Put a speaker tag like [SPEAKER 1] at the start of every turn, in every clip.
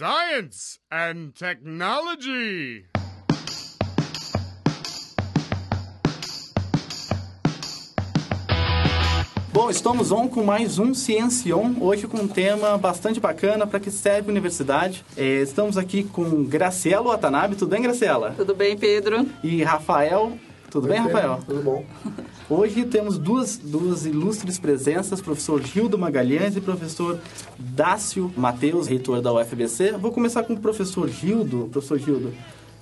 [SPEAKER 1] Science and Technology.
[SPEAKER 2] Bom, estamos on com mais um Ciência On, hoje com um tema bastante bacana para que serve a universidade. É, estamos aqui com Graciela Watanabe, tudo bem, Graciela?
[SPEAKER 3] Tudo bem, Pedro?
[SPEAKER 2] E Rafael, tudo
[SPEAKER 4] Oi,
[SPEAKER 2] bem,
[SPEAKER 4] Pedro.
[SPEAKER 2] Rafael?
[SPEAKER 4] Tudo bom.
[SPEAKER 2] Hoje temos duas, duas ilustres presenças, professor Gildo Magalhães e professor Dácio Matheus, reitor da UFBC. Vou começar com o professor Gildo. Professor Gildo,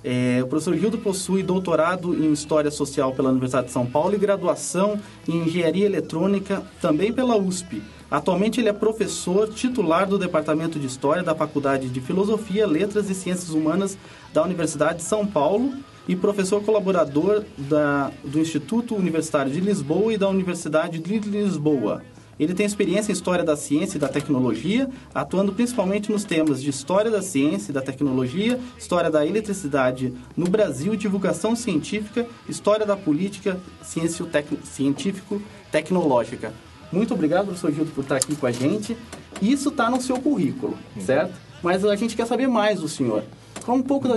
[SPEAKER 2] é, o professor Gildo possui doutorado em História Social pela Universidade de São Paulo e graduação em Engenharia Eletrônica também pela USP. Atualmente ele é professor titular do Departamento de História da Faculdade de Filosofia, Letras e Ciências Humanas da Universidade de São Paulo e professor colaborador da, do Instituto Universitário de Lisboa e da Universidade de Lisboa. Ele tem experiência em História da Ciência e da Tecnologia, atuando principalmente nos temas de História da Ciência e da Tecnologia, História da Eletricidade no Brasil, Divulgação Científica, História da Política Científico-Tecnológica. Muito obrigado, professor Gildo, por estar aqui com a gente. Isso está no seu currículo, certo? Mas a gente quer saber mais do senhor. Fala um pouco da,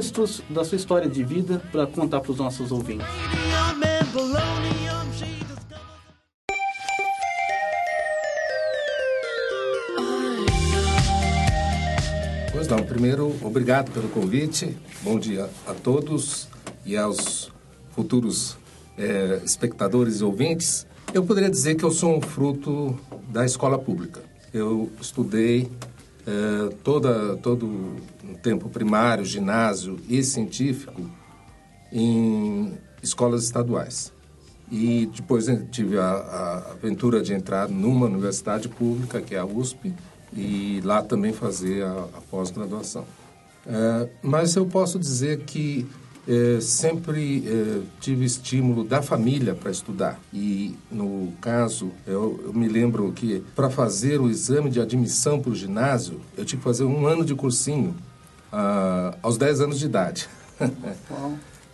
[SPEAKER 2] da sua história de vida para contar para os nossos ouvintes.
[SPEAKER 4] Pois não, primeiro, obrigado pelo convite. Bom dia a todos e aos futuros eh, espectadores e ouvintes. Eu poderia dizer que eu sou um fruto da escola pública. Eu estudei eh, toda, todo o tempo primário, ginásio e científico em escolas estaduais. E depois tive a, a aventura de entrar numa universidade pública, que é a USP, e lá também fazer a, a pós-graduação. É, mas eu posso dizer que é, sempre é, tive estímulo da família para estudar. E, no caso, eu, eu me lembro que para fazer o exame de admissão para o ginásio, eu tive que fazer um ano de cursinho ah, aos 10 anos de idade.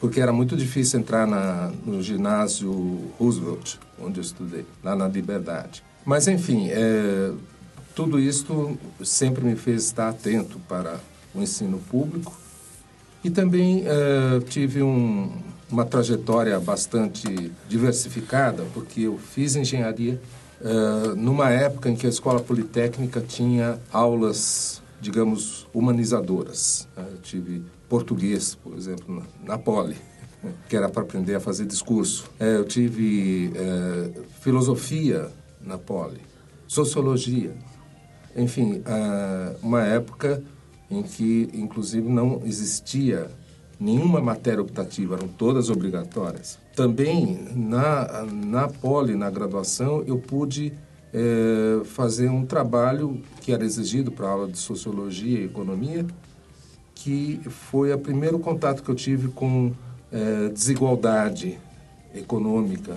[SPEAKER 4] porque era muito difícil entrar na, no ginásio Roosevelt, onde eu estudei, lá na Liberdade. Mas, enfim, é, tudo isso sempre me fez estar atento para o ensino público e também é, tive um, uma trajetória bastante diversificada, porque eu fiz engenharia é, numa época em que a escola politécnica tinha aulas, digamos, humanizadoras. né? Eu tive português, por exemplo, na, na Poli, que era para aprender a fazer discurso. É, eu tive é, filosofia na Poli, sociologia. Enfim, ah, uma época em que, inclusive, não existia nenhuma matéria optativa, eram todas obrigatórias. Também, na, na Poli, na graduação, eu pude eh, fazer um trabalho que era exigido para a aula de Sociologia e Economia, que foi o primeiro contato que eu tive com eh, desigualdade econômica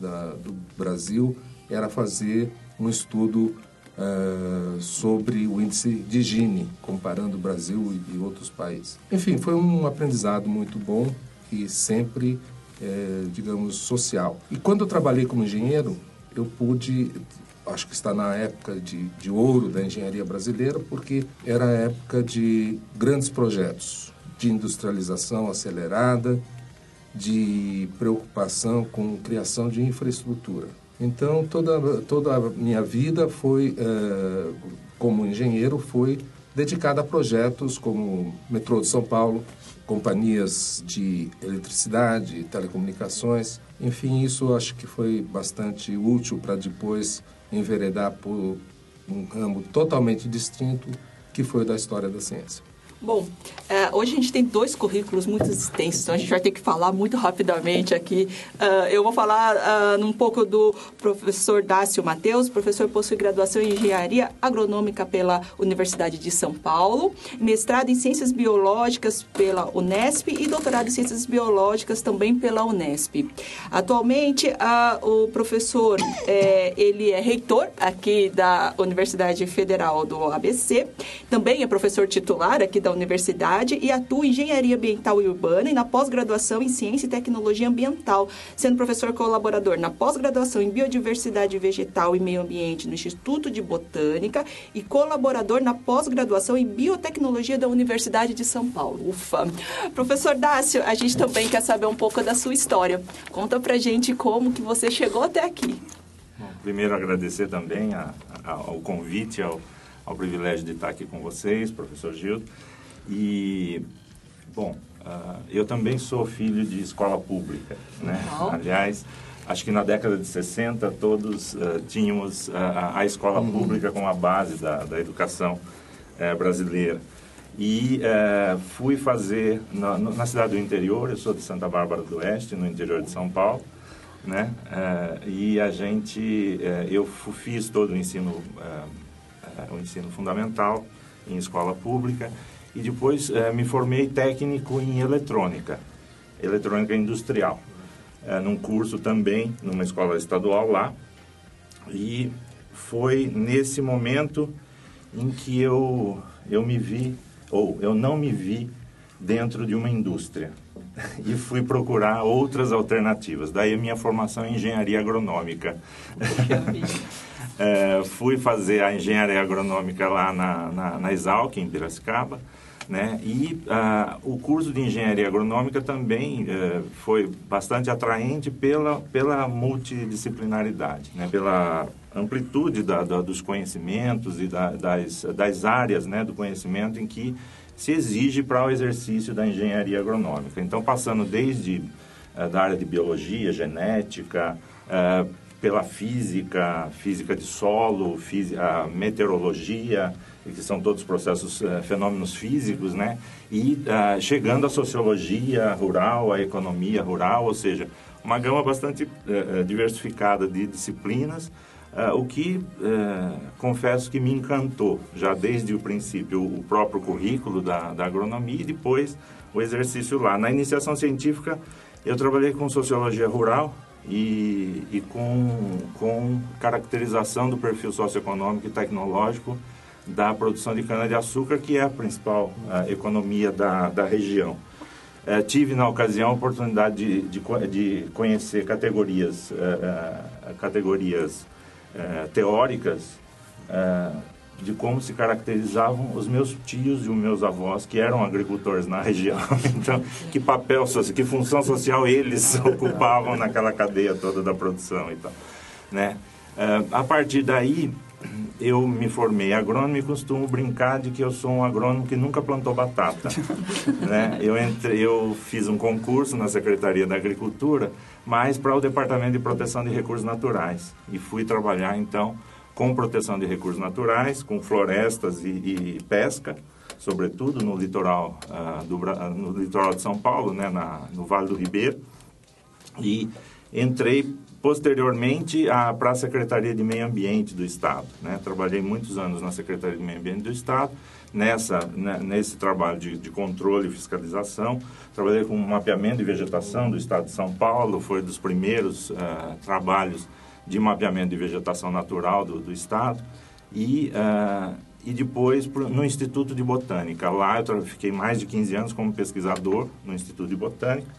[SPEAKER 4] da, do Brasil, era fazer um estudo eh, sobre o índice de Gini, comparando o Brasil e, e outros países. Enfim, foi um aprendizado muito bom e sempre, eh, digamos, social. E quando eu trabalhei como engenheiro, eu pude, acho que está na época de, de ouro da engenharia brasileira, porque era a época de grandes projetos, de industrialização acelerada, de preocupação com criação de infraestrutura. Então, toda, toda a minha vida foi, eh, como engenheiro, foi dedicada a projetos como Metrô de São Paulo, companhias de eletricidade, telecomunicações. Enfim, isso acho que foi bastante útil para depois enveredar por um ramo totalmente distinto, que foi o da história da ciência.
[SPEAKER 3] Bom, é, hoje a gente tem dois currículos muito extensos, então a gente vai ter que falar muito rapidamente aqui. Ah, eu vou falar ah, um pouco do professor Dácio Matheus, professor possui graduação em Engenharia Agronômica pela Universidade de São Paulo, mestrado em Ciências Biológicas pela Unesp e doutorado em Ciências Biológicas também pela Unesp. Atualmente, o professor é, ele é reitor aqui da Universidade Federal do ABC, também é professor titular aqui da universidade e atua em engenharia ambiental e urbana e na pós-graduação em ciência e tecnologia ambiental, sendo professor colaborador na pós-graduação em biodiversidade vegetal e meio ambiente no Instituto de Botânica e colaborador na pós-graduação em biotecnologia da Universidade de São Paulo. Ufa! Professor Dácio, a gente também quer saber um pouco da sua história. Conta pra gente como que você chegou até aqui.
[SPEAKER 5] Bom, primeiro agradecer também a, a, ao convite, ao, ao privilégio de estar aqui com vocês, professor Gildo. E, bom, uh, eu também sou filho de escola pública, né? Aliás, acho que na década de 60 todos uh, tínhamos uh, a escola uhum. pública como a base da, da educação uh, brasileira. E fui fazer na, na, cidade do interior, eu sou de Santa Bárbara do Oeste, no interior de São Paulo, né? e a gente, eu fiz todo o ensino, o ensino fundamental em escola pública e depois me formei técnico em eletrônica, eletrônica industrial é, num curso também, numa escola estadual lá. E foi nesse momento em que eu, eu me vi, ou eu não me vi, dentro de uma indústria. E fui procurar outras alternativas. Daí a minha formação em engenharia agronômica. é, fui fazer a engenharia agronômica lá na, na, na Exalc, em Piracicaba. Né? E uh, o curso de engenharia agronômica também uh, foi bastante atraente pela, pela multidisciplinaridade, né? pela amplitude da, da, dos conhecimentos e da, das, das áreas né, do conhecimento em que se exige para o exercício da engenharia agronômica. Então, passando desde uh, da área de biologia, genética, eh, pela física, física de solo, física, meteorologia, que são todos processos, uh, fenômenos físicos, né? E uh, chegando à sociologia rural, à economia rural, ou seja, uma gama bastante uh, diversificada de disciplinas, o que confesso que me encantou já desde o princípio, o próprio currículo da, da agronomia e depois o exercício lá. Na iniciação científica, eu trabalhei com sociologia rural, e, e, com, com caracterização do perfil socioeconômico e tecnológico da produção de cana-de-açúcar, que é a principal a economia da, da região. É, tive, na ocasião, a oportunidade de, de, de conhecer categorias, é, é categorias é, teóricas é, de como se caracterizavam os meus tios e os meus avós, que eram agricultores na região. Então, que papel, que função social eles ocupavam naquela cadeia toda da produção e tal. Né? a partir daí, eu me formei agrônomo e costumo brincar de que eu sou um agrônomo que nunca plantou batata. né? eu, entre, eu fiz um concurso na Secretaria da Agricultura, mas para o Departamento de Proteção de Recursos Naturais. E fui trabalhar, então, com proteção de recursos naturais, com florestas e, e pesca, sobretudo no litoral, uh, do, no litoral de São Paulo, né? Na, no Vale do Ribeiro. E entrei posteriormente para a Secretaria de Meio Ambiente do Estado. Né? Trabalhei muitos anos na Secretaria de Meio Ambiente do Estado, nessa, né, nesse trabalho de, de, controle e fiscalização. Trabalhei com mapeamento de vegetação do Estado de São Paulo, foi dos primeiros uh, trabalhos de mapeamento de vegetação natural do, do Estado. E, uh, e depois no Instituto de Botânica. Lá eu fiquei mais de 15 anos como pesquisador no Instituto de Botânica.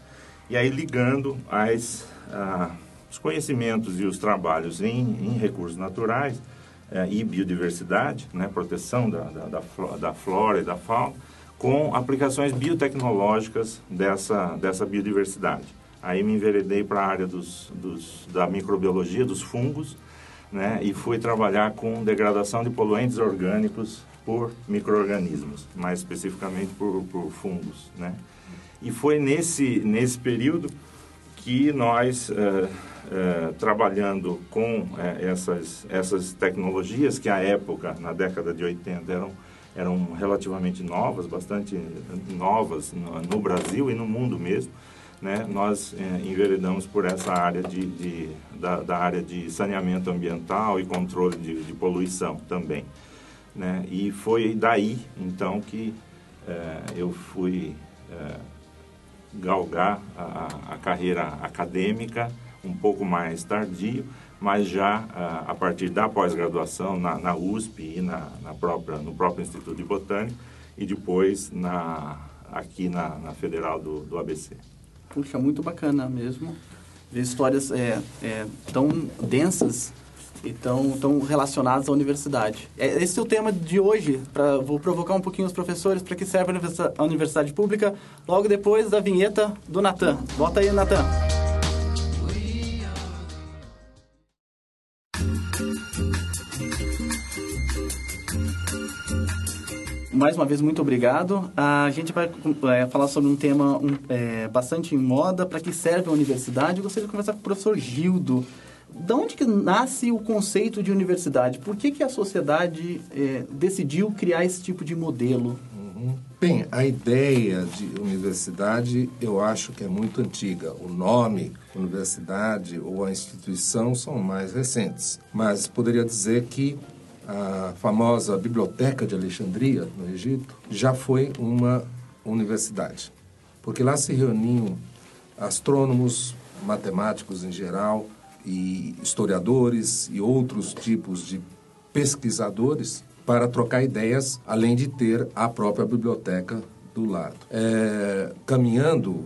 [SPEAKER 5] E aí ligando as... Uh, os conhecimentos e os trabalhos em, em recursos naturais é, e biodiversidade, né, proteção da, da, da, flora e da fauna, com aplicações biotecnológicas dessa, dessa biodiversidade. Aí me enveredei para a área dos, dos, da microbiologia, dos fungos, né, e fui trabalhar com degradação de poluentes orgânicos por micro-organismos, mais especificamente por, por fungos. Né. E foi nesse, nesse período que nós... Uh, é, trabalhando com é, essas, essas tecnologias que à época, na década de 80, eram, eram relativamente novas, bastante novas no, no Brasil e no mundo mesmo, né, nós é, enveredamos por essa área de, de da, da, área de saneamento ambiental e controle de, de poluição também. Né, e foi daí, então, que eu fui galgar a, a carreira acadêmica, um pouco mais tardio, mas já a, a partir da pós-graduação na, na, USP e na, na, própria, no próprio Instituto de Botânica, e depois na, aqui na, na Federal do, do ABC.
[SPEAKER 2] Puxa, muito bacana mesmo. Ver histórias é, é, tão densas e tão, tão relacionadas à universidade. É, esse é o tema de hoje. Pra, vou provocar um pouquinho os professores para que serve a universidade, a universidade pública logo depois da vinheta do Natan. Bota aí, Natan. Mais uma vez, muito obrigado. A gente vai é, falar sobre um tema um, é, bastante em moda, para que serve a universidade. Eu gostaria de conversar com o professor Gildo. Da onde que nasce o conceito de universidade? Por que, que a sociedade é, decidiu criar esse tipo de modelo?
[SPEAKER 4] Uhum. Bem, a ideia de universidade eu acho que é muito antiga. O nome universidade ou a instituição são mais recentes. Mas poderia dizer que a famosa Biblioteca de Alexandria, no Egito, já foi uma universidade. Porque lá se reuniam astrônomos, matemáticos em geral, e historiadores e outros tipos de pesquisadores para trocar ideias, além de ter a própria biblioteca do lado. É, caminhando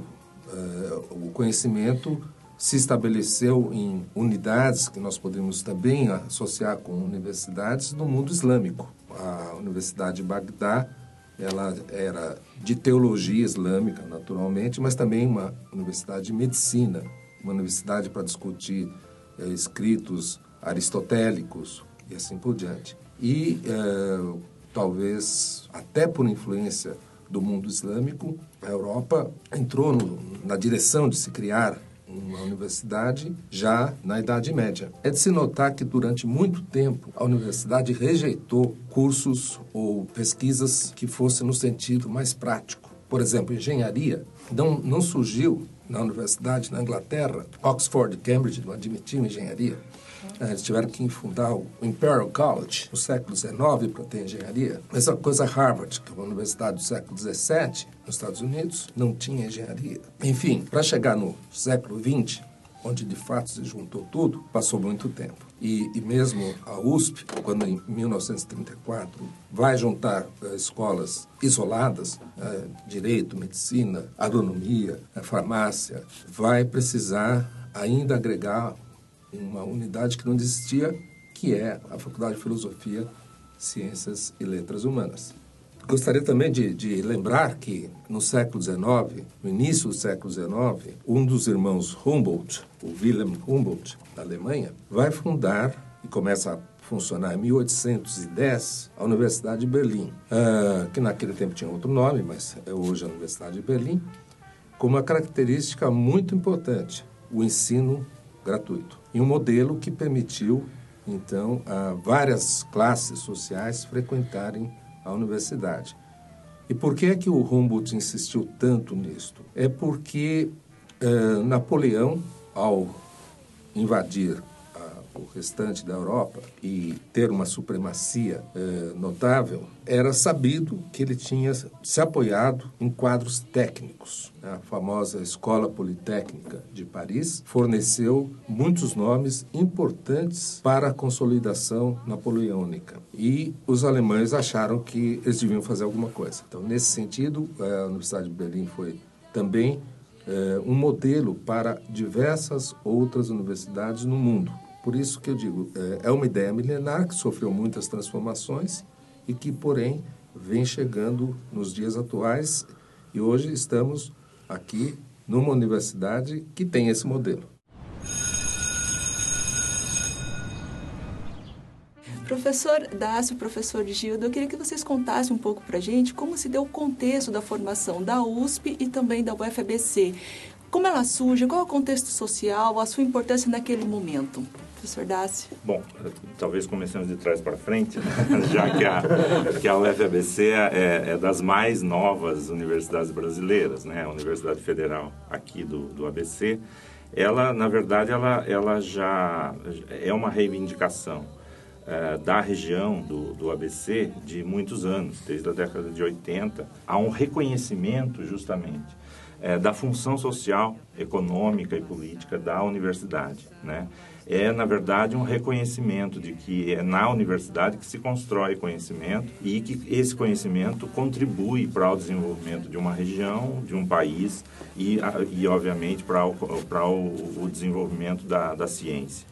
[SPEAKER 4] é, o conhecimento se estabeleceu em unidades que nós podemos também associar com universidades no mundo islâmico. A Universidade de Bagdá, ela era de teologia islâmica, naturalmente, mas também uma universidade de medicina, uma universidade para discutir é, escritos aristotélicos e assim por diante. E é, talvez até por influência do mundo islâmico, a Europa entrou no, na direção de se criar uma universidade já na Idade Média. É de se notar que durante muito tempo a universidade rejeitou cursos ou pesquisas que fossem no sentido mais prático. Por exemplo, engenharia não, não surgiu na universidade na Inglaterra. Oxford e Cambridge não admitiam engenharia. É, eles tiveram que fundar o Imperial College no século XIX para ter engenharia. Mesma coisa Harvard, que é uma universidade do século XVII nos Estados Unidos, não tinha engenharia. Enfim, para chegar no século XX, onde de fato se juntou tudo, passou muito tempo. E, e mesmo a USP, quando em 1934 vai juntar uh, escolas isoladas, uh, direito, medicina, agronomia, uh, farmácia, vai precisar ainda agregar uma unidade que não existia, que é a Faculdade de Filosofia, Ciências e Letras Humanas. Gostaria também de, de, lembrar que no século XIX, no início do século XIX, um dos irmãos Humboldt, o Wilhelm Humboldt, da Alemanha, vai fundar e começa a funcionar em 1810 a Universidade de Berlim, uh, que naquele tempo tinha outro nome, mas é hoje a Universidade de Berlim, com uma característica muito importante: o ensino gratuito. E um modelo que permitiu, então, a várias classes sociais frequentarem a universidade. E por que é que o Humboldt insistiu tanto nisto? É porque uh, Napoleão, ao invadir o restante da Europa e ter uma supremacia eh, notável, era sabido que ele tinha se apoiado em quadros técnicos. A famosa Escola Politécnica de Paris forneceu muitos nomes importantes para a consolidação napoleônica. E os alemães acharam que eles deviam fazer alguma coisa. Então, nesse sentido, a Universidade de Berlim foi também eh, um modelo para diversas outras universidades no mundo. Por isso que eu digo, é, é uma ideia milenar que sofreu muitas transformações e que, porém, vem chegando nos dias atuais e hoje estamos aqui numa universidade que tem esse modelo.
[SPEAKER 3] Professor Dácio, professor Gildo, eu queria que vocês contassem um pouco para a gente como se deu o contexto da formação da USP e também da UFABC. Como ela surge, qual é o contexto social, a sua importância naquele momento? Professor Dácio?
[SPEAKER 5] Bom, talvez comecemos de trás para frente, né? já que a, que a UFABC é, é, das mais novas universidades brasileiras, né? a Universidade Federal aqui do, do ABC. Ela, na verdade, ela, ela já é uma reivindicação é, da região do, do ABC de muitos anos, desde a década de 80. Há um reconhecimento, justamente, é, da função social, econômica e política da universidade, né? É, na verdade, um reconhecimento de que é na universidade que se constrói conhecimento e que esse conhecimento contribui para o desenvolvimento de uma região, de um país e, e obviamente, para o, para o, desenvolvimento da, da ciência.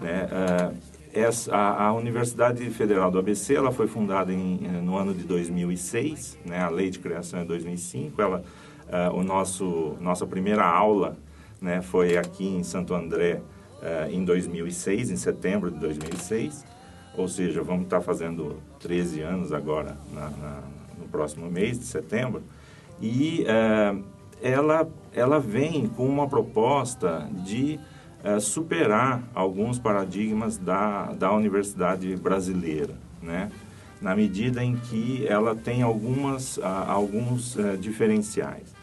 [SPEAKER 5] Né? Uh, essa, a, a, Universidade Federal do ABC ela foi fundada em, eh, no ano de 2006, né? a lei de criação é 2005. Ela, uh, o nosso, nossa primeira aula né, foi aqui em Santo André uh, em 2006, em setembro de 2006. Ou seja, vamos estar fazendo 13 anos agora, na, na, no próximo mês de setembro. E uh, ela, ela vem com uma proposta de é, superar alguns paradigmas da, da universidade brasileira, né? na medida em que ela tem algumas, alguns uh, diferenciais.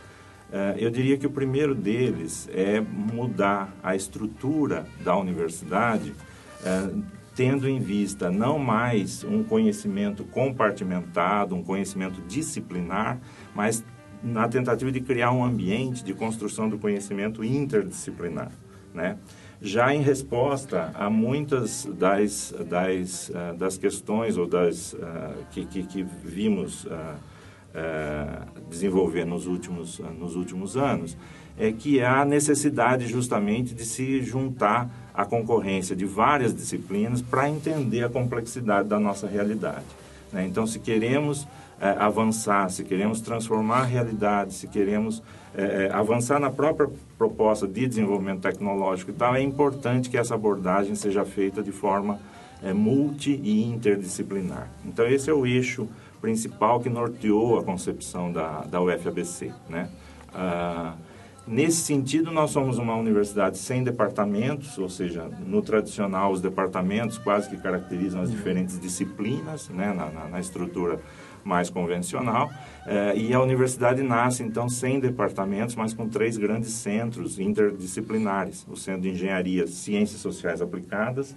[SPEAKER 5] Uh, eu diria que o primeiro deles é mudar a estrutura da universidade, uh, tendo em vista não mais um conhecimento compartimentado, um conhecimento disciplinar, mas na tentativa de criar um ambiente de construção do conhecimento interdisciplinar né? Já em resposta a muitas das, das, uh, das questões ou das, que, que, que, vimos desenvolver nos últimos, nos últimos anos, é que há necessidade justamente de se juntar à concorrência de várias disciplinas para entender a complexidade da nossa realidade. Né? Então, se queremos é, avançar, se queremos transformar a realidade, se queremos é, avançar na própria proposta de desenvolvimento tecnológico e tal, é importante que essa abordagem seja feita de forma é, multi e interdisciplinar. Então, esse é o eixo principal que norteou a concepção da, da UFABC. Né? Ah, nesse sentido, nós somos uma universidade sem departamentos, ou seja, no tradicional, os departamentos quase que caracterizam as diferentes disciplinas né, na, na, na estrutura mais convencional. Eh, e a universidade nasce, então, sem departamentos, mas com três grandes centros interdisciplinares: o Centro de Engenharia, Ciências Sociais Aplicadas,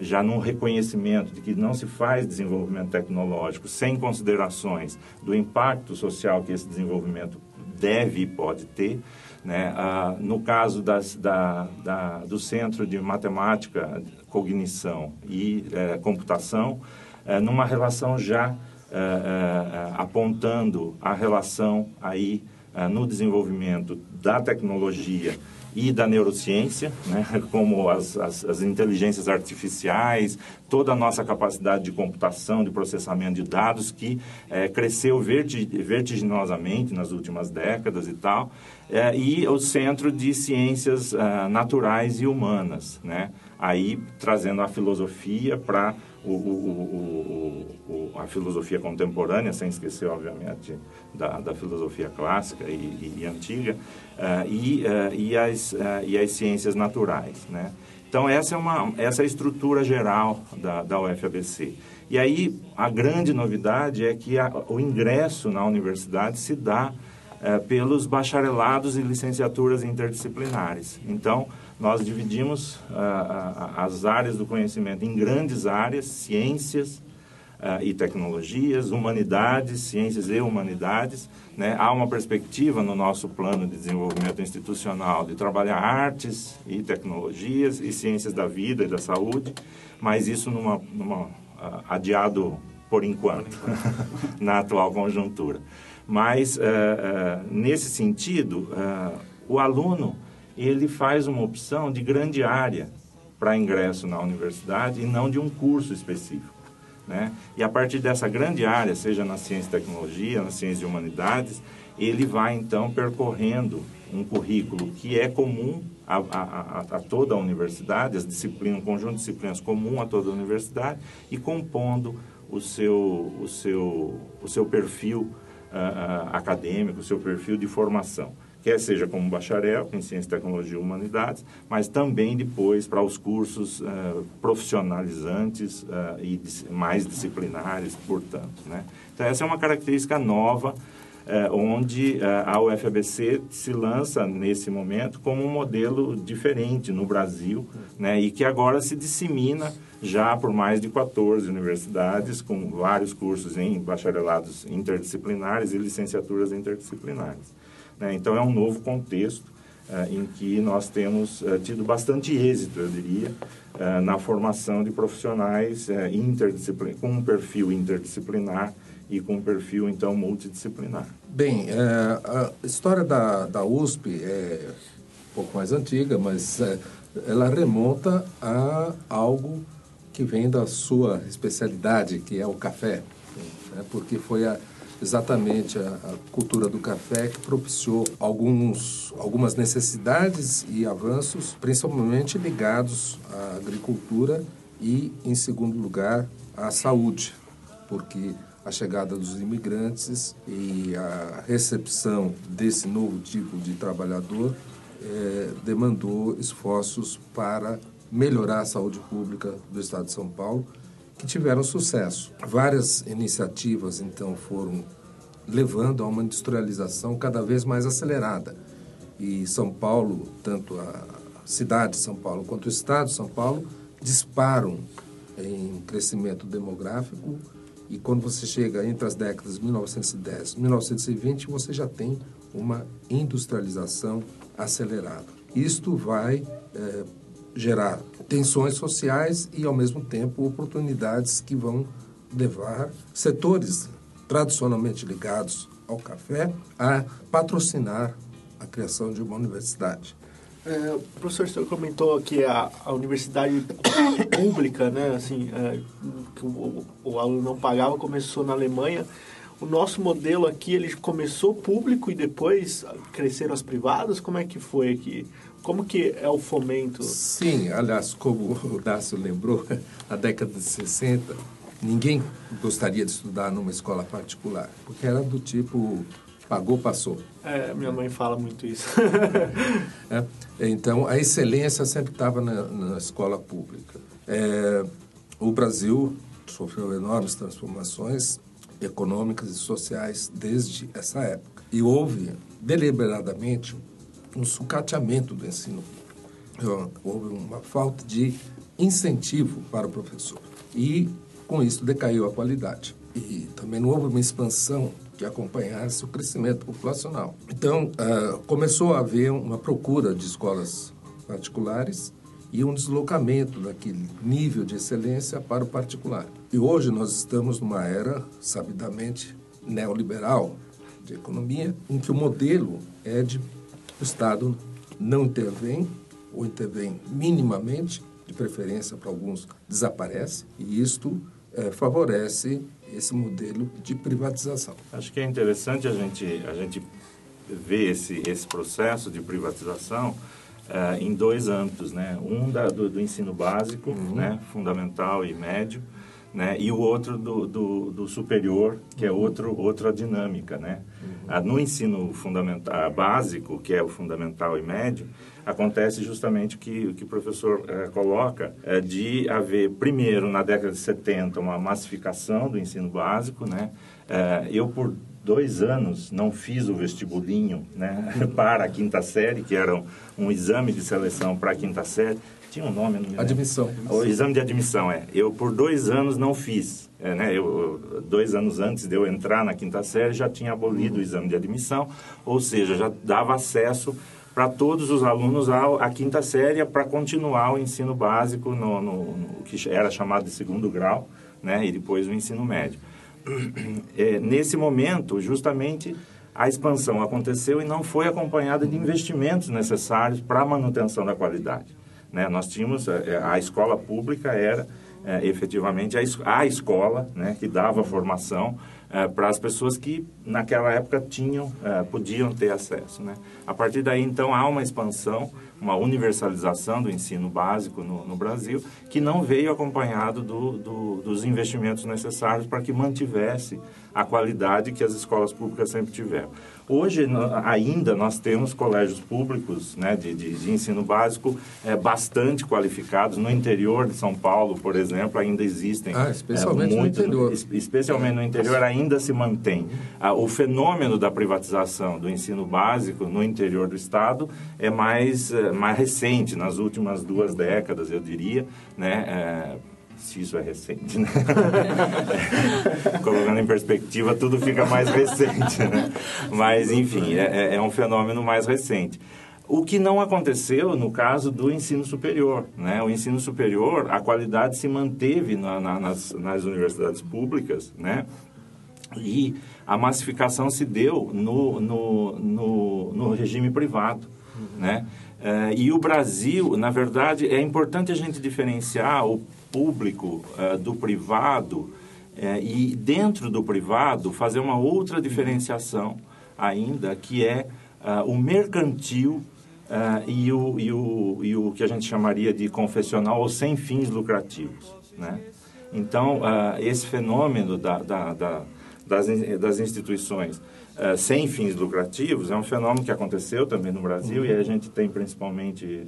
[SPEAKER 5] já num reconhecimento de que não se faz desenvolvimento tecnológico sem considerações do impacto social que esse desenvolvimento deve e pode ter. Né? Ah, no caso das, da, da, do Centro de Matemática, Cognição e eh, Computação, eh, numa relação já eh, apontando a relação aí no desenvolvimento da tecnologia e da neurociência, né, como as, as, as, inteligências artificiais, toda a nossa capacidade de computação, de processamento de dados, que é, cresceu vertig, vertiginosamente nas últimas décadas e tal, é, e o Centro de Ciências uh, Naturais e Humanas, né, aí trazendo a filosofia para o, o, a filosofia contemporânea, sem esquecer, obviamente, da, da filosofia clássica e, e, e antiga, uh, e, uh, e, as, uh, e as ciências naturais. Né? Então, essa é, uma, essa é a estrutura geral da, da UFABC. E aí, a grande novidade é que a, o ingresso na universidade se dá pelos bacharelados e licenciaturas interdisciplinares. Então, nós dividimos uh, as áreas do conhecimento em grandes áreas, ciências e tecnologias, humanidades, ciências e humanidades. Né? Há uma perspectiva no nosso plano de desenvolvimento institucional de trabalhar artes e tecnologias e ciências da vida e da saúde, mas isso numa, numa adiado por enquanto, na atual conjuntura. Mas, nesse sentido, o aluno ele faz uma opção de grande área para ingresso na universidade e não de um curso específico. Né? E a partir dessa grande área, seja na ciência e tecnologia, na ciência e humanidades, ele vai então percorrendo um currículo que é comum a, a, a, toda a universidade, as disciplinas, um conjunto de disciplinas comum a toda a universidade e compondo o seu, o seu, o seu perfil uh, uh, acadêmico, o seu perfil de formação quer seja como bacharel em Ciência, Tecnologia e Humanidades, mas também depois para os cursos uh, profissionalizantes uh, e mais disciplinares, portanto. Né? Então, essa é uma característica nova, uh, onde a UFABC se lança, nesse momento, como um modelo diferente no Brasil, né? e que agora se dissemina já por mais de 14 universidades, com vários cursos em bacharelados interdisciplinares e licenciaturas interdisciplinares. Né? Então, é um novo contexto uh, em que nós temos uh, tido bastante êxito, eu diria, uh, na formação de profissionais interdisciplinar, com um perfil interdisciplinar e com um perfil, então, multidisciplinar.
[SPEAKER 4] Bem, a história da, da USP é um pouco mais antiga, mas ela remonta a algo que vem da sua especialidade, que é o café, né? porque foi a, exatamente a, a, cultura do café que propiciou alguns, algumas necessidades e avanços, principalmente ligados à agricultura e, em segundo lugar, à saúde, porque a chegada dos imigrantes e a recepção desse novo tipo de trabalhador é, demandou esforços para melhorar a saúde pública do Estado de São Paulo, que tiveram sucesso. Várias iniciativas, então, foram levando a uma industrialização cada vez mais acelerada. E São Paulo, tanto a cidade de São Paulo quanto o Estado de São Paulo, disparam em crescimento demográfico e quando você chega entre as décadas de 1910 e 1920, você já tem uma industrialização acelerada. Isto vai é, gerar tensões sociais e, ao mesmo tempo, oportunidades que vão levar setores tradicionalmente ligados ao café a patrocinar a criação de uma universidade.
[SPEAKER 2] É, o professor, o senhor comentou que a, a universidade pública, né, assim, é, que o, o, aluno não pagava, começou na Alemanha. O nosso modelo aqui, ele começou público e depois cresceram as privadas? Como é que foi aqui? Como que é o fomento?
[SPEAKER 4] Sim, aliás, como o Dácio lembrou, na década de 60, ninguém gostaria de estudar numa escola particular, porque era do tipo Pagou, passou.
[SPEAKER 2] É, minha mãe fala muito isso.
[SPEAKER 4] é, então, a excelência sempre estava na, na, escola pública. É, o Brasil sofreu enormes transformações econômicas e sociais desde essa época. E houve, deliberadamente, um sucateamento do ensino público. Houve uma falta de incentivo para o professor. E, com isso, decaiu a qualidade. E também não houve uma expansão que acompanhasse o crescimento populacional. Então, uh, começou a haver uma procura de escolas particulares e um deslocamento daquele nível de excelência para o particular. E hoje nós estamos numa era, sabidamente, neoliberal de economia, em que o modelo é de o Estado não intervém ou intervém minimamente, de preferência para alguns desaparece, e isto é, favorece esse modelo de privatização.
[SPEAKER 5] Acho que é interessante a gente, a gente ver esse, esse processo de privatização uh, em dois âmbitos, né? Um da, do, do ensino básico, uhum. né? fundamental e médio, né? e o outro do, do, do superior, que é outro, outra dinâmica. Né? Uhum. Uh, no ensino fundamental, básico, que é o fundamental e médio, acontece justamente o que, o que o professor eh, coloca, é, de haver, primeiro, na década de 70, uma massificação do ensino básico. Né? Eh, eu, por dois anos, não fiz o vestibulinho né, para a quinta série, que era um, um exame de seleção para a quinta série. Tinha um nome, não me
[SPEAKER 4] Admissão.
[SPEAKER 5] O exame de admissão, é. Eu, por dois anos, não fiz. É, né? eu, dois anos antes de eu entrar na quinta série, já tinha abolido o exame de admissão, ou seja, já dava acesso para todos os alunos a, a quinta série para continuar o ensino básico no, no, no, que era chamado de segundo grau, né, e depois o ensino médio. É, nesse momento, justamente, a expansão aconteceu e não foi acompanhada de investimentos necessários para a manutenção da qualidade. Né? Nós tínhamos, a, é, a escola pública era é, efetivamente a, a escola né, que dava formação é, para as pessoas que naquela época tinham, é, podiam ter acesso. Né? A partir daí, então, há uma expansão, uma universalização do ensino básico no, no Brasil, que não veio acompanhado do, do, dos investimentos necessários para que mantivesse a qualidade que as escolas públicas sempre tiveram. Hoje, ainda, nós temos colégios públicos né, de, de, de, ensino básico é, bastante qualificados. No interior de São Paulo, por exemplo, ainda existem.
[SPEAKER 4] Ah, especialmente é, muito, no interior.
[SPEAKER 5] Especialmente no interior, ainda se mantém. Ah, o fenômeno da privatização do ensino básico no interior do Estado é mais, é, mais recente, nas últimas duas décadas, eu diria. Né? É, se isso é recente, né? Colocando em perspectiva, tudo fica mais recente, né? Mas, enfim, é, é, é um fenômeno mais recente. O que não aconteceu no caso do ensino superior. Né? O ensino superior, a qualidade se manteve na, na, nas, nas universidades públicas, né? e a massificação se deu no, no, no, no regime privado. Né? É, e o Brasil, na verdade, é importante a gente diferenciar o público uh, do privado uh, e dentro do privado fazer uma outra diferenciação ainda, que é uh, o mercantil e, o, e, o, e o que a gente chamaria de confessional ou sem fins lucrativos. Né? Então, esse fenômeno da, da, da, das, das instituições sem fins lucrativos é um fenômeno que aconteceu também no Brasil uhum. e a gente tem principalmente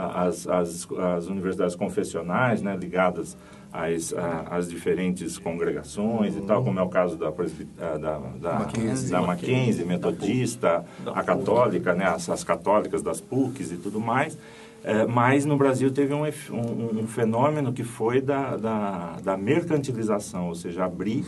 [SPEAKER 5] as, as, as universidades confessionais, né, ligadas às, às diferentes congregações uhum. e tal, uhum. como é o caso da, da, da, Mackenzie, da Mackenzie metodista, a católica, né, as, as católicas das PUCs e tudo mais. É, mas no Brasil teve um, um, um fenômeno que foi da, da, da, mercantilização, ou seja, abrir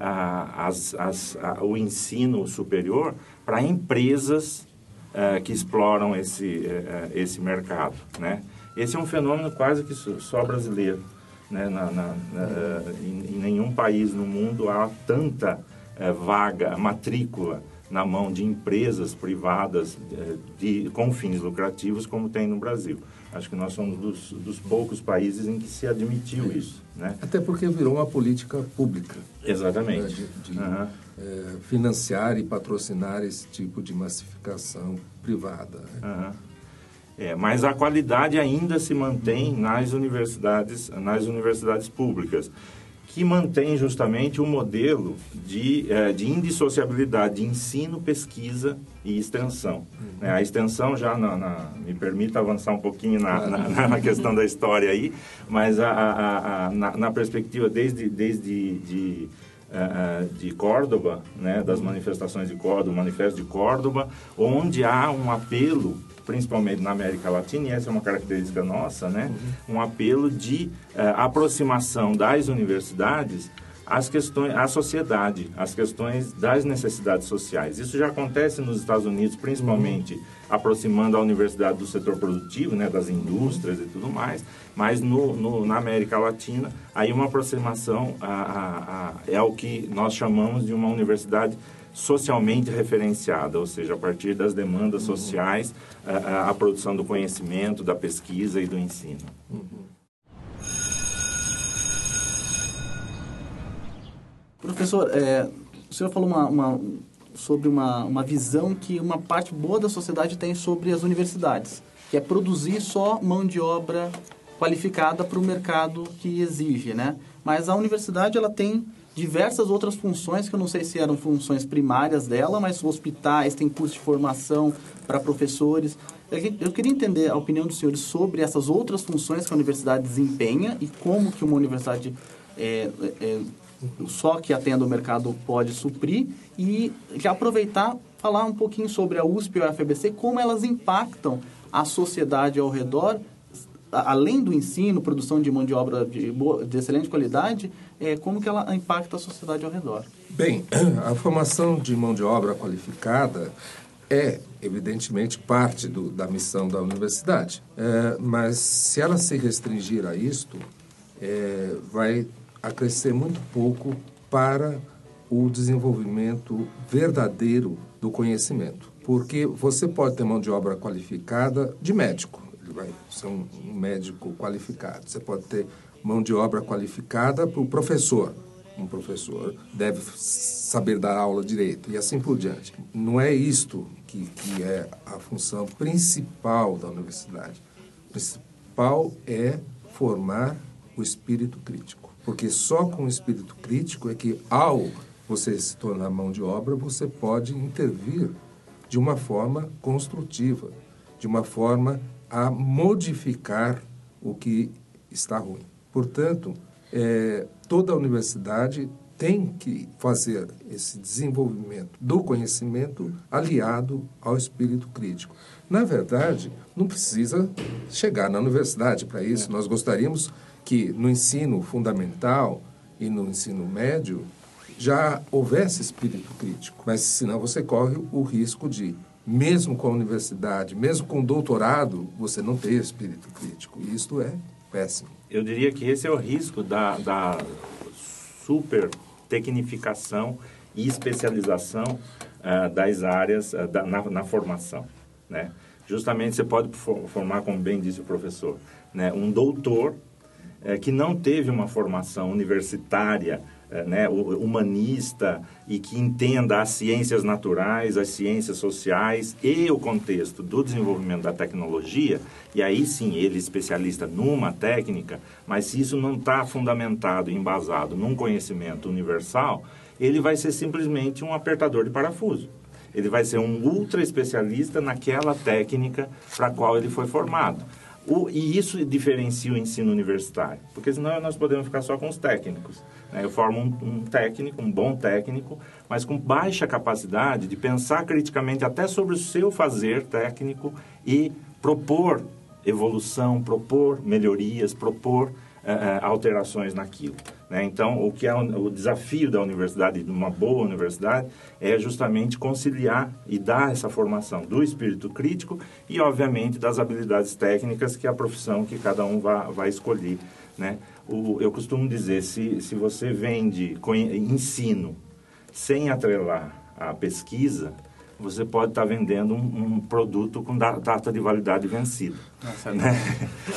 [SPEAKER 5] as, as, a, o ensino superior para empresas uh, que exploram esse, uh, esse mercado. Né? Esse é um fenômeno quase que só brasileiro. Né? Na, na, uh, em, em, nenhum país no mundo há tanta vaga, matrícula na mão de empresas privadas de, com fins lucrativos como tem no Brasil. Acho que nós somos dos, dos poucos países em que se admitiu isso. Né?
[SPEAKER 4] Até porque virou uma política pública.
[SPEAKER 5] Exatamente. Né?
[SPEAKER 4] De, de uhum. É, financiar e patrocinar esse tipo de massificação privada. Né?
[SPEAKER 5] Uhum. É, mas a qualidade ainda se mantém nas universidades, nas universidades públicas que mantém justamente o modelo de, é, de indissociabilidade de ensino, pesquisa e extensão. Uhum. A extensão já na, na, me permite avançar um pouquinho na, na, na questão da história aí, mas a, a, a, na, perspectiva desde, desde de, de Córdoba, né, das manifestações de Córdoba, o Manifesto de Córdoba, onde há um apelo principalmente na América Latina, e essa é uma característica nossa, né? Uhum. um apelo de uh, aproximação das universidades às questões, à sociedade, às questões das necessidades sociais. Isso já acontece nos Estados Unidos, principalmente uhum. Aproximando a universidade do setor produtivo, né, das indústrias e tudo mais, mas no, no na América Latina, aí uma aproximação a, a, a, é o que nós chamamos de uma universidade socialmente referenciada, ou seja, a partir das demandas uhum. sociais, a, a, produção do conhecimento, da pesquisa e do ensino. Uhum.
[SPEAKER 2] Professor, é, o senhor falou uma, uma, sobre uma, uma visão que uma parte boa da sociedade tem sobre as universidades, que é produzir só mão de obra qualificada para o mercado que exige, né? Mas a universidade ela tem diversas outras funções que eu não sei se eram funções primárias dela, mas hospitais, tem curso de formação para professores. Eu queria entender a opinião dos senhores sobre essas outras funções que a universidade desempenha e como que uma universidade é, é, só que atenda o mercado pode suprir e já aproveitar falar um pouquinho sobre a USP e a UFBC, como elas impactam a sociedade ao redor além do ensino, produção de mão de obra de, boa, de excelente qualidade, é, como que ela impacta a sociedade ao redor?
[SPEAKER 4] Bem, a formação de mão de obra qualificada é, evidentemente, parte do, da missão da universidade. É, mas se ela se restringir a isto, é, vai acrescer muito pouco para o desenvolvimento verdadeiro do conhecimento. Porque você pode ter mão de obra qualificada de médico, ele vai ser um, um médico qualificado. Você pode ter mão de obra qualificada para o professor. Um professor deve saber dar aula direito e assim por diante. Não é isto que, que é a função principal da universidade. O principal é formar o espírito crítico. Porque só com o espírito crítico é que, ao você se tornar mão de obra, você pode intervir de uma forma construtiva, de uma forma a modificar o que está ruim. Portanto, é, toda a universidade tem que fazer esse desenvolvimento do conhecimento aliado ao espírito crítico. Na verdade, não precisa chegar na universidade para isso. Nós gostaríamos que no ensino fundamental e no ensino médio já houvesse espírito crítico, mas senão você corre o risco de, mesmo com a universidade, mesmo com o doutorado, você não ter espírito crítico. E isto é péssimo.
[SPEAKER 5] Eu diria que esse é o risco da, da super tecnificação e especialização uh, das áreas uh, da, na, na, formação. Né? Justamente você pode formar, como bem disse o professor, né, um doutor uh, que não teve uma formação universitária né, humanista e que entenda as ciências naturais, as ciências sociais e o contexto do desenvolvimento da tecnologia, e aí sim ele é especialista numa técnica, mas se isso não está fundamentado, embasado num conhecimento universal, ele vai ser simplesmente um apertador de parafuso. Ele vai ser um ultra especialista naquela técnica para a qual ele foi formado. O, e isso diferencia o ensino universitário, porque senão nós podemos ficar só com os técnicos. Né? Eu formo um, um, técnico, um bom técnico, mas com baixa capacidade de pensar criticamente até sobre o seu fazer técnico e propor evolução, propor melhorias, propor uh, alterações naquilo. Né? Então, o que é o desafio da universidade, de uma boa universidade, é justamente conciliar e dar essa formação do espírito crítico e, obviamente, das habilidades técnicas que é a profissão que cada um vai, vai escolher. Né? O, eu costumo dizer, se, se você vende ensino sem atrelar a pesquisa, você pode estar vendendo um, um produto com data de validade vencida. Nossa, né?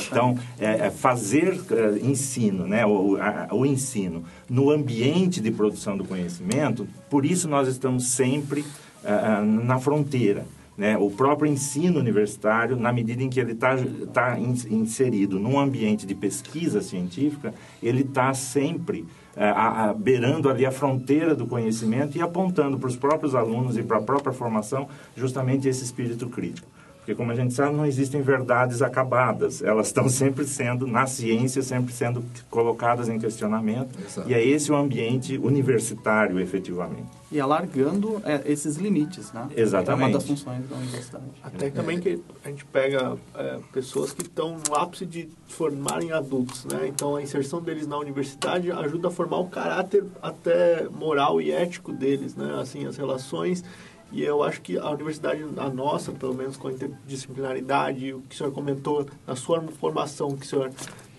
[SPEAKER 5] Então, é, é fazer é, ensino, né? O, a, o, ensino no ambiente de produção do conhecimento, por isso nós estamos sempre é na fronteira. Né? O próprio ensino universitário, na medida em que ele está tá inserido num ambiente de pesquisa científica, ele está sempre a, a, beirando ali a fronteira do conhecimento e apontando para os próprios alunos e para a própria formação justamente esse espírito crítico. Porque, como a gente sabe, não existem verdades acabadas. Elas estão sempre sendo, na ciência, sempre sendo colocadas em questionamento. Exato. E é esse o ambiente universitário, efetivamente.
[SPEAKER 2] E alargando é, esses limites, né?
[SPEAKER 5] Exatamente.
[SPEAKER 2] É uma das funções da universidade.
[SPEAKER 6] Até também que a gente pega é, pessoas que estão no ápice de formarem adultos, né? Então, a inserção deles na universidade ajuda a formar o caráter até moral e ético deles, né? Assim, as relações e eu acho que a universidade, a nossa, pelo menos com a interdisciplinaridade, o que o senhor comentou na sua formação, que o senhor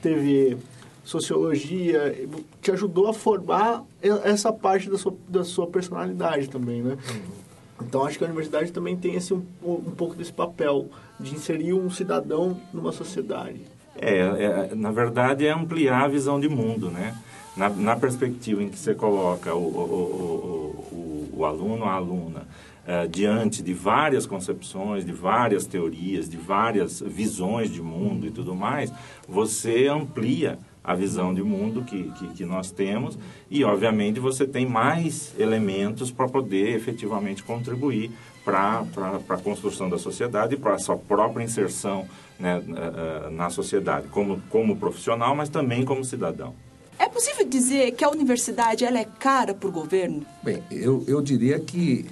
[SPEAKER 6] teve sociologia, te ajudou a formar essa parte da sua, da sua personalidade também, né? Uhum. Então, acho que a universidade também tem esse, um, um pouco desse papel de inserir um cidadão numa sociedade.
[SPEAKER 5] É, é, na verdade, é ampliar a visão de mundo, né? Na, na perspectiva em que você coloca o, o, o, o aluno, a aluna, uh, diante de várias concepções, de várias teorias, de várias visões de mundo e tudo mais, você amplia a visão de mundo que, que, que, nós temos e, obviamente, você tem mais elementos para poder efetivamente contribuir para a construção da sociedade e para a sua própria inserção né, eh, eh, na sociedade, como, como profissional, mas também como cidadão.
[SPEAKER 3] É possível dizer que a universidade ela é cara para o governo?
[SPEAKER 4] Bem, eu, eu diria que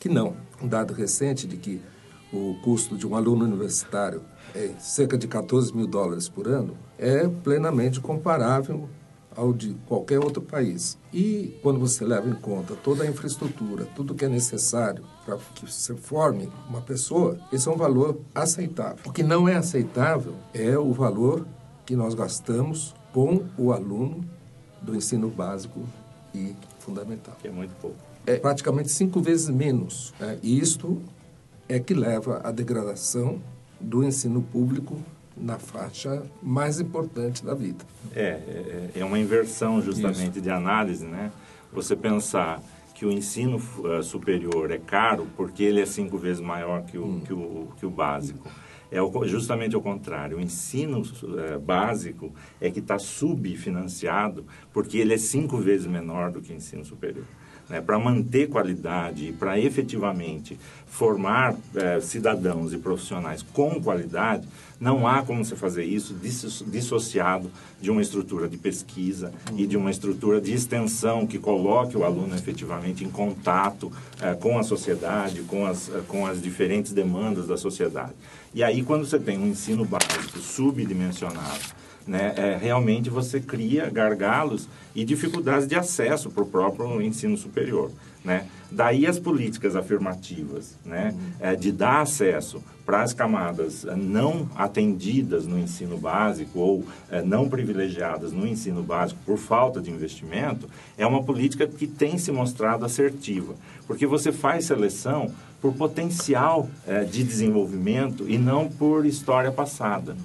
[SPEAKER 4] que não. Um dado recente de que o custo de um aluno universitário é cerca de 14 mil dólares por ano é plenamente comparável ao de qualquer outro país. E quando você leva em conta toda a infraestrutura, tudo que é necessário para que você forme uma pessoa, esse é um valor aceitável. O que não é aceitável é o valor que nós gastamos com o aluno do ensino básico e fundamental.
[SPEAKER 5] Que é muito pouco
[SPEAKER 4] é praticamente cinco vezes menos. Né? E isto é que leva à degradação do ensino público na faixa mais importante da vida.
[SPEAKER 5] É, é, é uma inversão justamente Isso. de análise, né? Você pensar que o ensino uh, superior é caro porque ele é cinco vezes maior que o, hum. que o, que o básico. É o, justamente o contrário. O ensino uh, básico é que está subfinanciado porque ele é cinco vezes menor do que o ensino superior né, para manter qualidade e para efetivamente formar é, cidadãos e profissionais com qualidade, não há como você fazer isso dissociado de uma estrutura de pesquisa e de uma estrutura de extensão que coloque o aluno efetivamente em contato é, com a sociedade, com as, é, com as diferentes demandas da sociedade. E aí, quando você tem um ensino básico subdimensionado, né, é, realmente você cria gargalos e dificuldades de acesso para o próprio ensino superior. Né? Daí as políticas afirmativas, né? É, de dar acesso para as camadas é, não atendidas no ensino básico ou é, não privilegiadas no ensino básico por falta de investimento, é uma política que tem se mostrado assertiva, porque você faz seleção por potencial é, de desenvolvimento e não por história passada.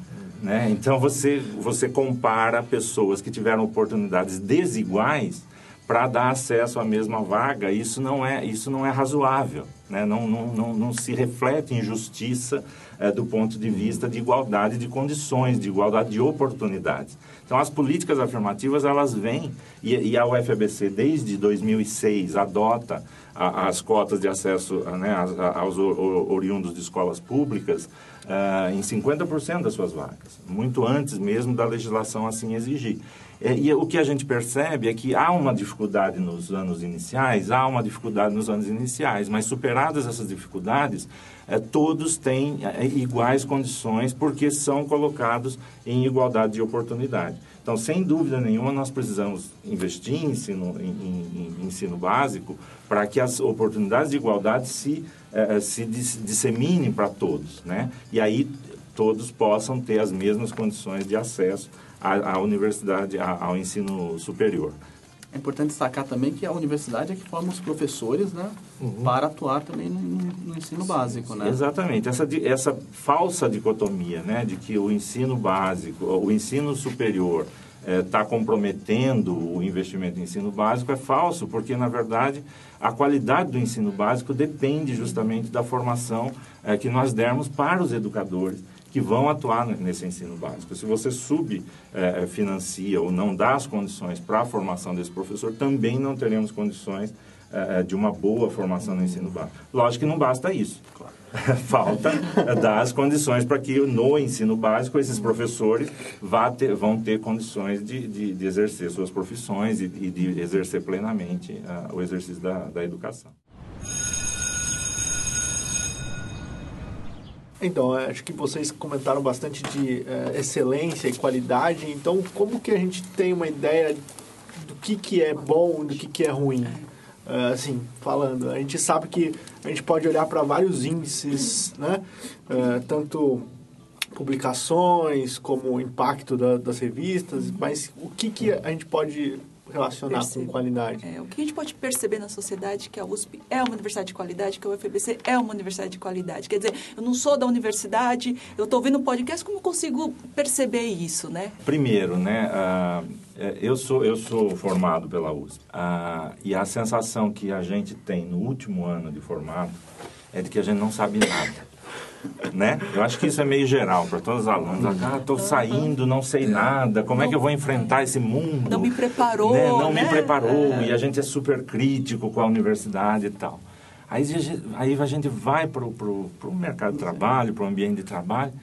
[SPEAKER 5] Né? Então você, você compara pessoas que tiveram oportunidades desiguais para dar acesso à mesma vaga, isso não é, isso não é razoável, né? não, não, não, não se reflete em justiça é, do ponto de vista de igualdade de condições, de igualdade de oportunidades. Então, as políticas afirmativas, elas vêm, e, e a UFABC, desde 2006, adota a, as cotas de acesso né, aos oriundos de escolas públicas uh, em 50% das suas vagas, muito antes mesmo da legislação assim exigir. É, e o que a gente percebe é que há uma dificuldade nos anos iniciais, há uma dificuldade nos anos iniciais, mas superadas essas dificuldades, é, todos têm é, iguais condições porque são colocados em igualdade de oportunidade. Então, sem dúvida nenhuma, nós precisamos investir em ensino, em, em, em ensino básico para que as oportunidades de igualdade se, é, se disseminem para todos, né? E aí todos possam ter as mesmas condições de acesso à, à universidade, à, ao ensino superior.
[SPEAKER 2] É importante destacar também que a universidade é que forma os professores, né, uhum. para atuar também no, no ensino básico, né?
[SPEAKER 5] Exatamente. Essa, essa falsa dicotomia, né, de que o ensino básico, o ensino superior está é, comprometendo o investimento em ensino básico é falso, porque, na verdade, a qualidade do ensino básico depende justamente da formação é, que nós dermos para os educadores que vão atuar nesse ensino básico. Se você subfinancia é, ou não dá as condições para a formação desse professor, também não teremos condições é, de uma boa formação no ensino básico. Lógico que não basta isso. Claro. Falta dar as condições para que no ensino básico esses professores ter, vão ter condições de, de, de, exercer suas profissões e, e de exercer plenamente uh, o exercício da, da educação.
[SPEAKER 6] Então, é, acho que vocês comentaram bastante de uh, excelência e qualidade. Então, como que a gente tem uma ideia do que, que é bom e do que, que é ruim? Assim, falando, a gente sabe que a gente pode olhar para vários índices, né? Uh, tanto publicações como o impacto da, das revistas, mas o que, que a gente pode relacionar Percebe. com qualidade.
[SPEAKER 3] É, o que a gente pode perceber na sociedade que a USP é uma universidade de qualidade, que a UFBC é uma universidade de qualidade. Quer dizer, eu não sou da universidade, eu estou ouvindo um podcast, como eu consigo perceber isso, né?
[SPEAKER 5] Primeiro, né, uh, eu, sou, eu sou formado pela USP uh, e a sensação que a gente tem no último ano de formato é de que a gente não sabe nada né? Eu acho que isso é meio geral para todos os alunos. Ah, estou saindo, não sei nada, como é que eu vou enfrentar esse mundo?
[SPEAKER 3] Não me preparou,
[SPEAKER 5] né? Não
[SPEAKER 3] né?
[SPEAKER 5] me preparou, é. e a gente é super crítico com a universidade e tal. Aí, aí a gente vai para o mercado de trabalho, para o ambiente de trabalho,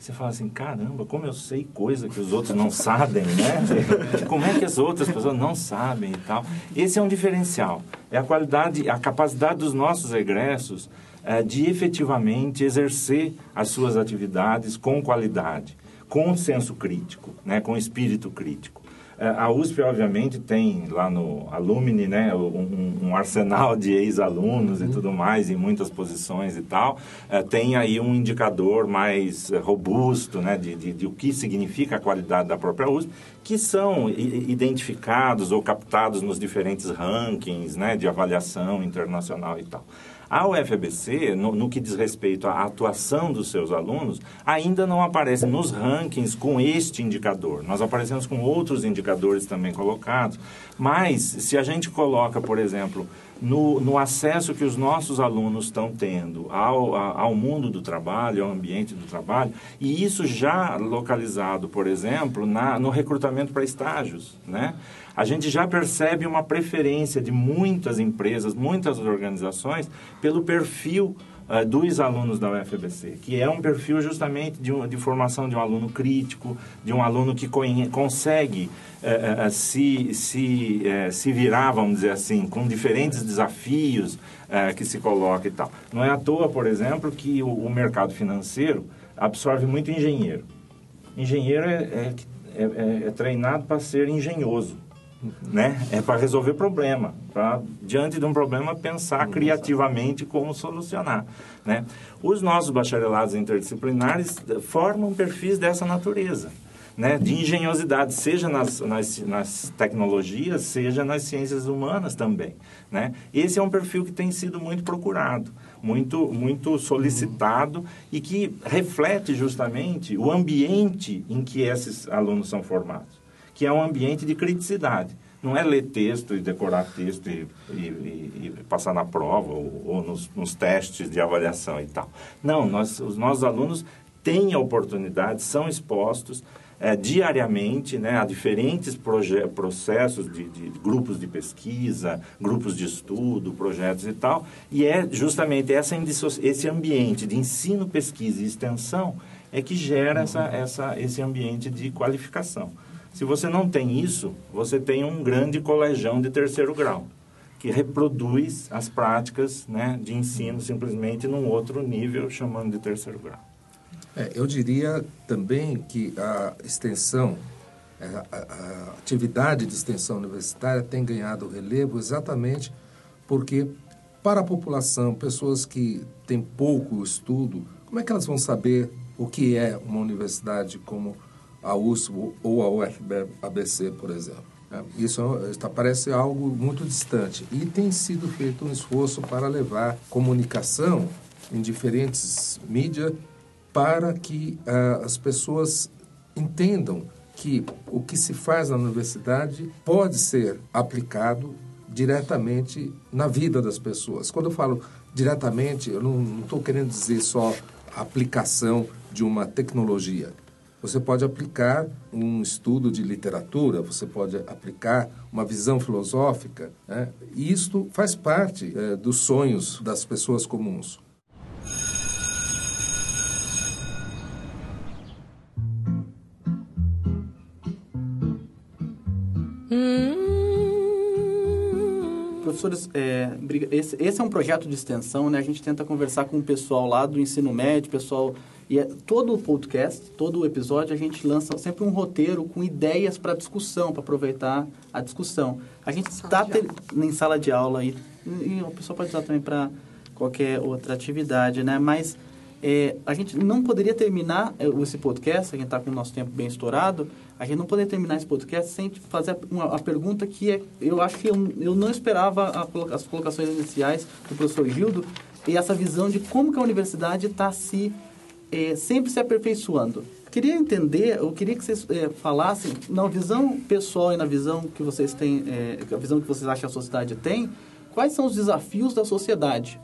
[SPEAKER 5] você fala assim, caramba, como eu sei coisa que os outros não sabem, né? Como é que as outras pessoas não sabem e tal. Esse é um diferencial. É a qualidade, a capacidade dos nossos egressos é, de efetivamente exercer as suas atividades com qualidade, com senso crítico, né, com espírito crítico. É, a USP, obviamente, tem lá no Alumni né, um, um arsenal de ex-alunos e uhum. tudo mais, em muitas posições e tal. É, tem aí um indicador mais robusto né, de, de, de, o que significa a qualidade da própria USP, que são identificados ou captados nos diferentes rankings né, de avaliação internacional e tal. A UFABC, no, no, que diz respeito à atuação dos seus alunos, ainda não aparece nos rankings com este indicador. Nós aparecemos com outros indicadores também colocados. Mas, se a gente coloca, por exemplo, no, no acesso que os nossos alunos estão tendo ao, ao mundo do trabalho, ao ambiente do trabalho, e isso já localizado, por exemplo, na, no recrutamento para estágios, né? a gente já percebe uma preferência de muitas empresas, muitas organizações, pelo perfil uh, dos alunos da UFBC, que é um perfil justamente de, um, de formação de um aluno crítico, de um aluno que consegue uh, uh, se, se, se virar, vamos dizer assim, com diferentes desafios que se coloca e tal. Não é à toa, por exemplo, que o, o mercado financeiro absorve muito engenheiro. Engenheiro é, é é, é, é treinado para ser engenhoso. Né? É para resolver problema, para diante de um problema pensar criativamente como solucionar, né? Os nossos bacharelados interdisciplinares formam perfis dessa natureza, né? De engenhosidade, seja nas, nas, nas tecnologias, seja nas ciências humanas também, né? Esse é um perfil que tem sido muito procurado muito, muito solicitado e que reflete justamente o ambiente em que esses alunos são formados, que é um ambiente de criticidade. Não é ler texto e decorar texto e, e, e, passar na prova ou, ou nos, nos, testes de avaliação e tal. Não, nós, os nossos alunos têm a oportunidade, são expostos é, diariamente né, a diferentes processos de, de, grupos de pesquisa, grupos de estudo, projetos e tal. E é justamente essa, esse ambiente de ensino, pesquisa e extensão é que gera essa, essa, esse ambiente de qualificação. Se você não tem isso, você tem um grande colegião de terceiro grau, que reproduz as práticas né, de ensino simplesmente num outro nível, chamando de terceiro grau.
[SPEAKER 4] É, eu diria também que a extensão, é, a, a, atividade de extensão universitária tem ganhado relevo exatamente porque, para a população, pessoas que têm pouco estudo, como é que elas vão saber o que é uma universidade como a USP ou a UFABC, por exemplo? É, isso parece algo muito distante. E tem sido feito um esforço para levar comunicação em diferentes mídias para que uh, as pessoas entendam que o que se faz na universidade pode ser aplicado diretamente na vida das pessoas. Quando eu falo diretamente, eu não estou querendo dizer só aplicação de uma tecnologia. Você pode aplicar um estudo de literatura, você pode aplicar uma visão filosófica. Né? E isto faz parte é, dos sonhos das pessoas comuns.
[SPEAKER 2] professores, é, esse, esse, é um projeto de extensão, né? A gente tenta conversar com o pessoal lá do ensino médio, pessoal... E é, todo o podcast, todo o episódio, a gente lança sempre um roteiro com ideias para discussão, para aproveitar a discussão. A gente está em sala de aula e, e o pessoal pode usar também para qualquer outra atividade, né? Mas é, a gente não poderia terminar é, esse podcast, a gente está com o nosso tempo bem estourado, a gente não poderia terminar esse podcast sem fazer uma, a pergunta que é, eu acho que eu, eu não esperava a, as colocações iniciais do professor Gildo e essa visão de como que a universidade está se é, sempre se aperfeiçoando. Queria entender, eu queria que vocês é, falassem na visão pessoal e na visão que vocês têm, é, a visão que vocês acham que a sociedade tem, quais são os desafios da sociedade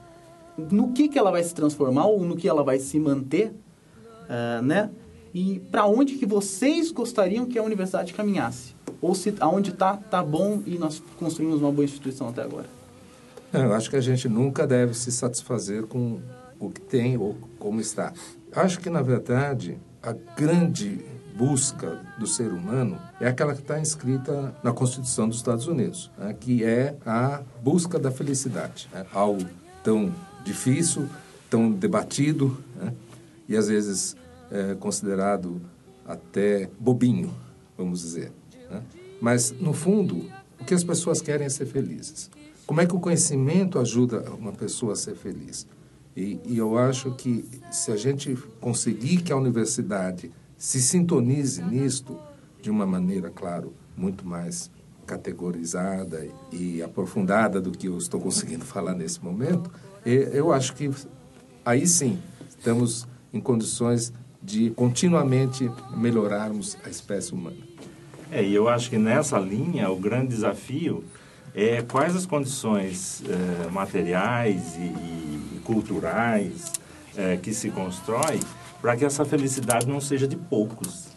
[SPEAKER 2] no que, que ela vai se transformar ou no que ela vai se manter, uh, né? E para onde que vocês gostariam que a universidade caminhasse? Ou se aonde está, tá bom e nós construímos uma boa instituição até agora?
[SPEAKER 4] Eu acho que a gente nunca deve se satisfazer com o que tem ou como está. Acho que, na verdade, a grande busca do ser humano é aquela que está inscrita na Constituição dos Estados Unidos, né? que é a busca da felicidade. Né? Algo tão difícil, tão debatido né? e às vezes é, considerado até bobinho, vamos dizer. Né? Mas, no fundo, o que as pessoas querem é ser felizes. Como é que o conhecimento ajuda uma pessoa a ser feliz? E, e eu acho que se a gente conseguir que a universidade se sintonize nisto, de uma maneira, claro, muito mais categorizada e aprofundada do que eu estou conseguindo falar nesse momento, eu acho que aí sim estamos em condições de continuamente melhorarmos a espécie humana.
[SPEAKER 5] É, e eu acho que nessa linha o grande desafio é quais as condições eh, materiais e, e culturais eh, que se constrói para que essa felicidade não seja de poucos,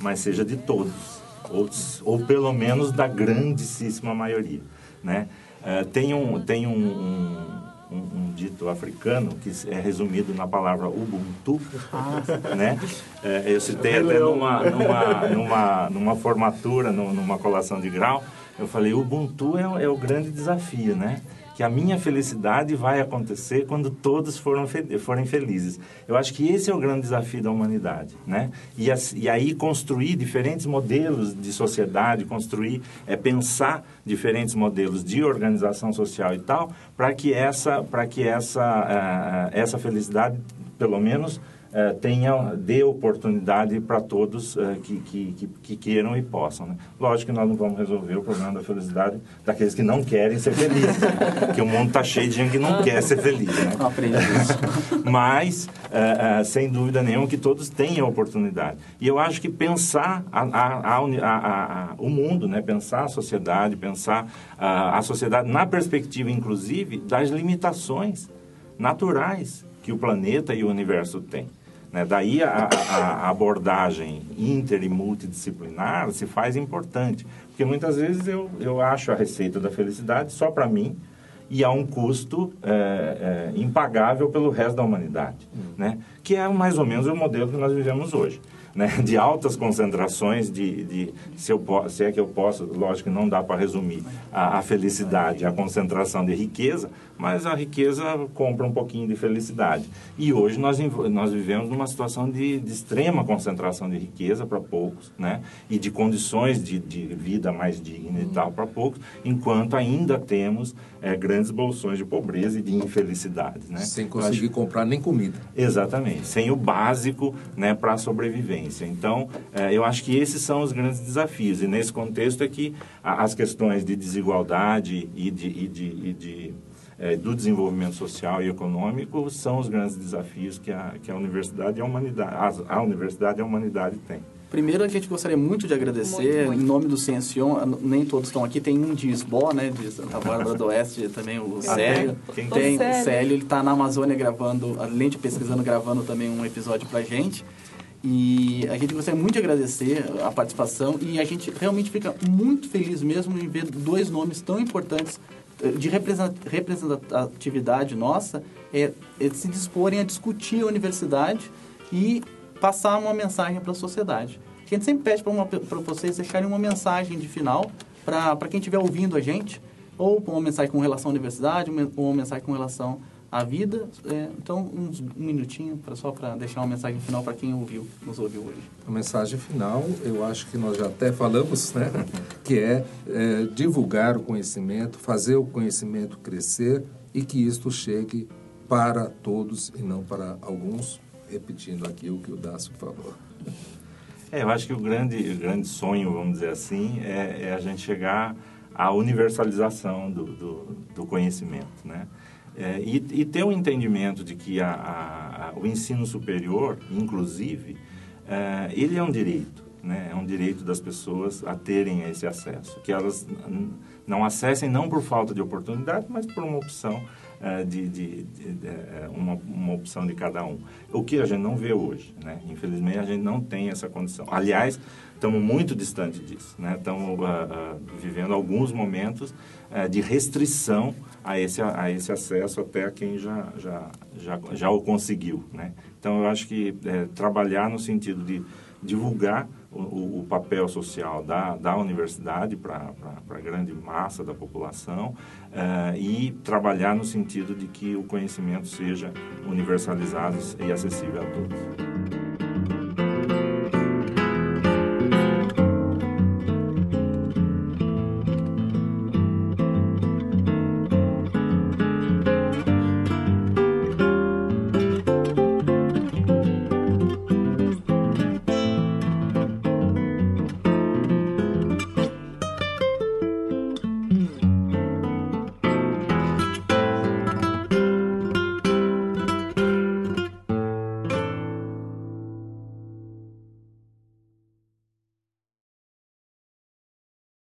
[SPEAKER 5] mas seja de todos, ou, ou pelo menos da grandíssima maioria, né? Eh, tem um, tem um, um um, um, dito africano que é resumido na palavra Ubuntu, ah. né? É, eu citei até numa, numa, numa, numa formatura, numa colação de grau, eu falei, Ubuntu é, é o grande desafio, né? que a minha felicidade vai acontecer quando todos foram forem felizes. Eu acho que esse é o grande desafio da humanidade, né? E, e aí construir diferentes modelos de sociedade, construir, é, pensar diferentes modelos de organização social e tal, para que essa, para que essa, uh, essa felicidade, pelo menos eh, tenha, dê oportunidade para todos uh, que, que, que, que, queiram e possam. Né? Lógico que nós não vamos resolver o problema da felicidade daqueles que não querem ser felizes, porque o mundo está cheio de gente que não quer ser feliz. Né? Mas, uh, sem dúvida nenhuma, que todos tenham oportunidade. E eu acho que pensar a, a, a, o mundo, né? pensar a sociedade, pensar a sociedade na perspectiva, inclusive, das limitações naturais que o planeta e o universo têm. Né? Daí a, a, a, abordagem inter e multidisciplinar se faz importante, porque muitas vezes eu, eu acho a receita da felicidade só para mim e a um custo é, é, impagável pelo resto da humanidade, hum. né? que é mais ou menos o modelo que nós vivemos hoje né, de altas concentrações de, de se, eu, se é que eu posso, lógico que não dá para resumir a, a, felicidade, a concentração de riqueza, mas a riqueza compra um pouquinho de felicidade. E hoje nós, nós vivemos numa situação de, de extrema concentração de riqueza para poucos, né, e de condições de, de vida mais digna e tal para poucos, enquanto ainda temos é, grandes bolsões de pobreza e de infelicidade. Né?
[SPEAKER 4] Sem conseguir acho... comprar nem comida.
[SPEAKER 5] Exatamente, sem o básico né, para a sobrevivência. Então, é, eu acho que esses são os grandes desafios. E nesse contexto é que as questões de desigualdade e de, e de, e de é, do desenvolvimento social e econômico são os grandes desafios que a, que a universidade e a humanidade, a, a universidade e a humanidade têm.
[SPEAKER 2] Primeiro, a gente gostaria muito de agradecer, muito, muito. em nome do Ciencion, nem todos estão aqui, tem um de Esbó, né, de Santa Bárbara do Oeste, também o Célio. Quem tem? O Célio, ele está na Amazônia gravando, além de pesquisando, gravando também um episódio para gente. E a gente gostaria muito de agradecer a participação e a gente realmente fica muito feliz mesmo em ver dois nomes tão importantes de representatividade nossa é, é se disporem a discutir a universidade e passar uma mensagem para a sociedade. A gente sempre pede para vocês deixarem uma mensagem de final para quem estiver ouvindo a gente, ou uma mensagem com relação à universidade, ou uma mensagem com relação a vida. É, então, uns, um minutinho pra, só para deixar uma mensagem final para quem ouviu, nos ouviu hoje.
[SPEAKER 4] A mensagem final, eu acho que nós já até falamos, né? que é, é divulgar o conhecimento, fazer o conhecimento crescer e que isto chegue para todos e não para alguns, repetindo aqui o que o Dácio falou.
[SPEAKER 5] É, eu acho que o grande, o grande sonho, vamos dizer assim, é, é a gente chegar à universalização do, do, do conhecimento, né? É, e, e, ter o um entendimento de que a, a, a, o ensino superior, inclusive, é, ele é um direito, né? é um direito das pessoas a terem esse acesso, que elas não acessem não por falta de oportunidade, mas por uma opção é, de, de, de, de é, uma, uma, opção de cada um. O que a gente não vê hoje, né? Infelizmente a gente não tem essa condição. Aliás, estamos muito distante disso, né? Estamos uh, uh, vivendo alguns momentos uh, de restrição a esse, a esse acesso até a quem já, já, já, já o conseguiu, né? Então, eu acho que é, trabalhar no sentido de divulgar o, o, papel social da, da universidade para a grande massa da população uh, e trabalhar no sentido de que o conhecimento seja universalizado e acessível a todos.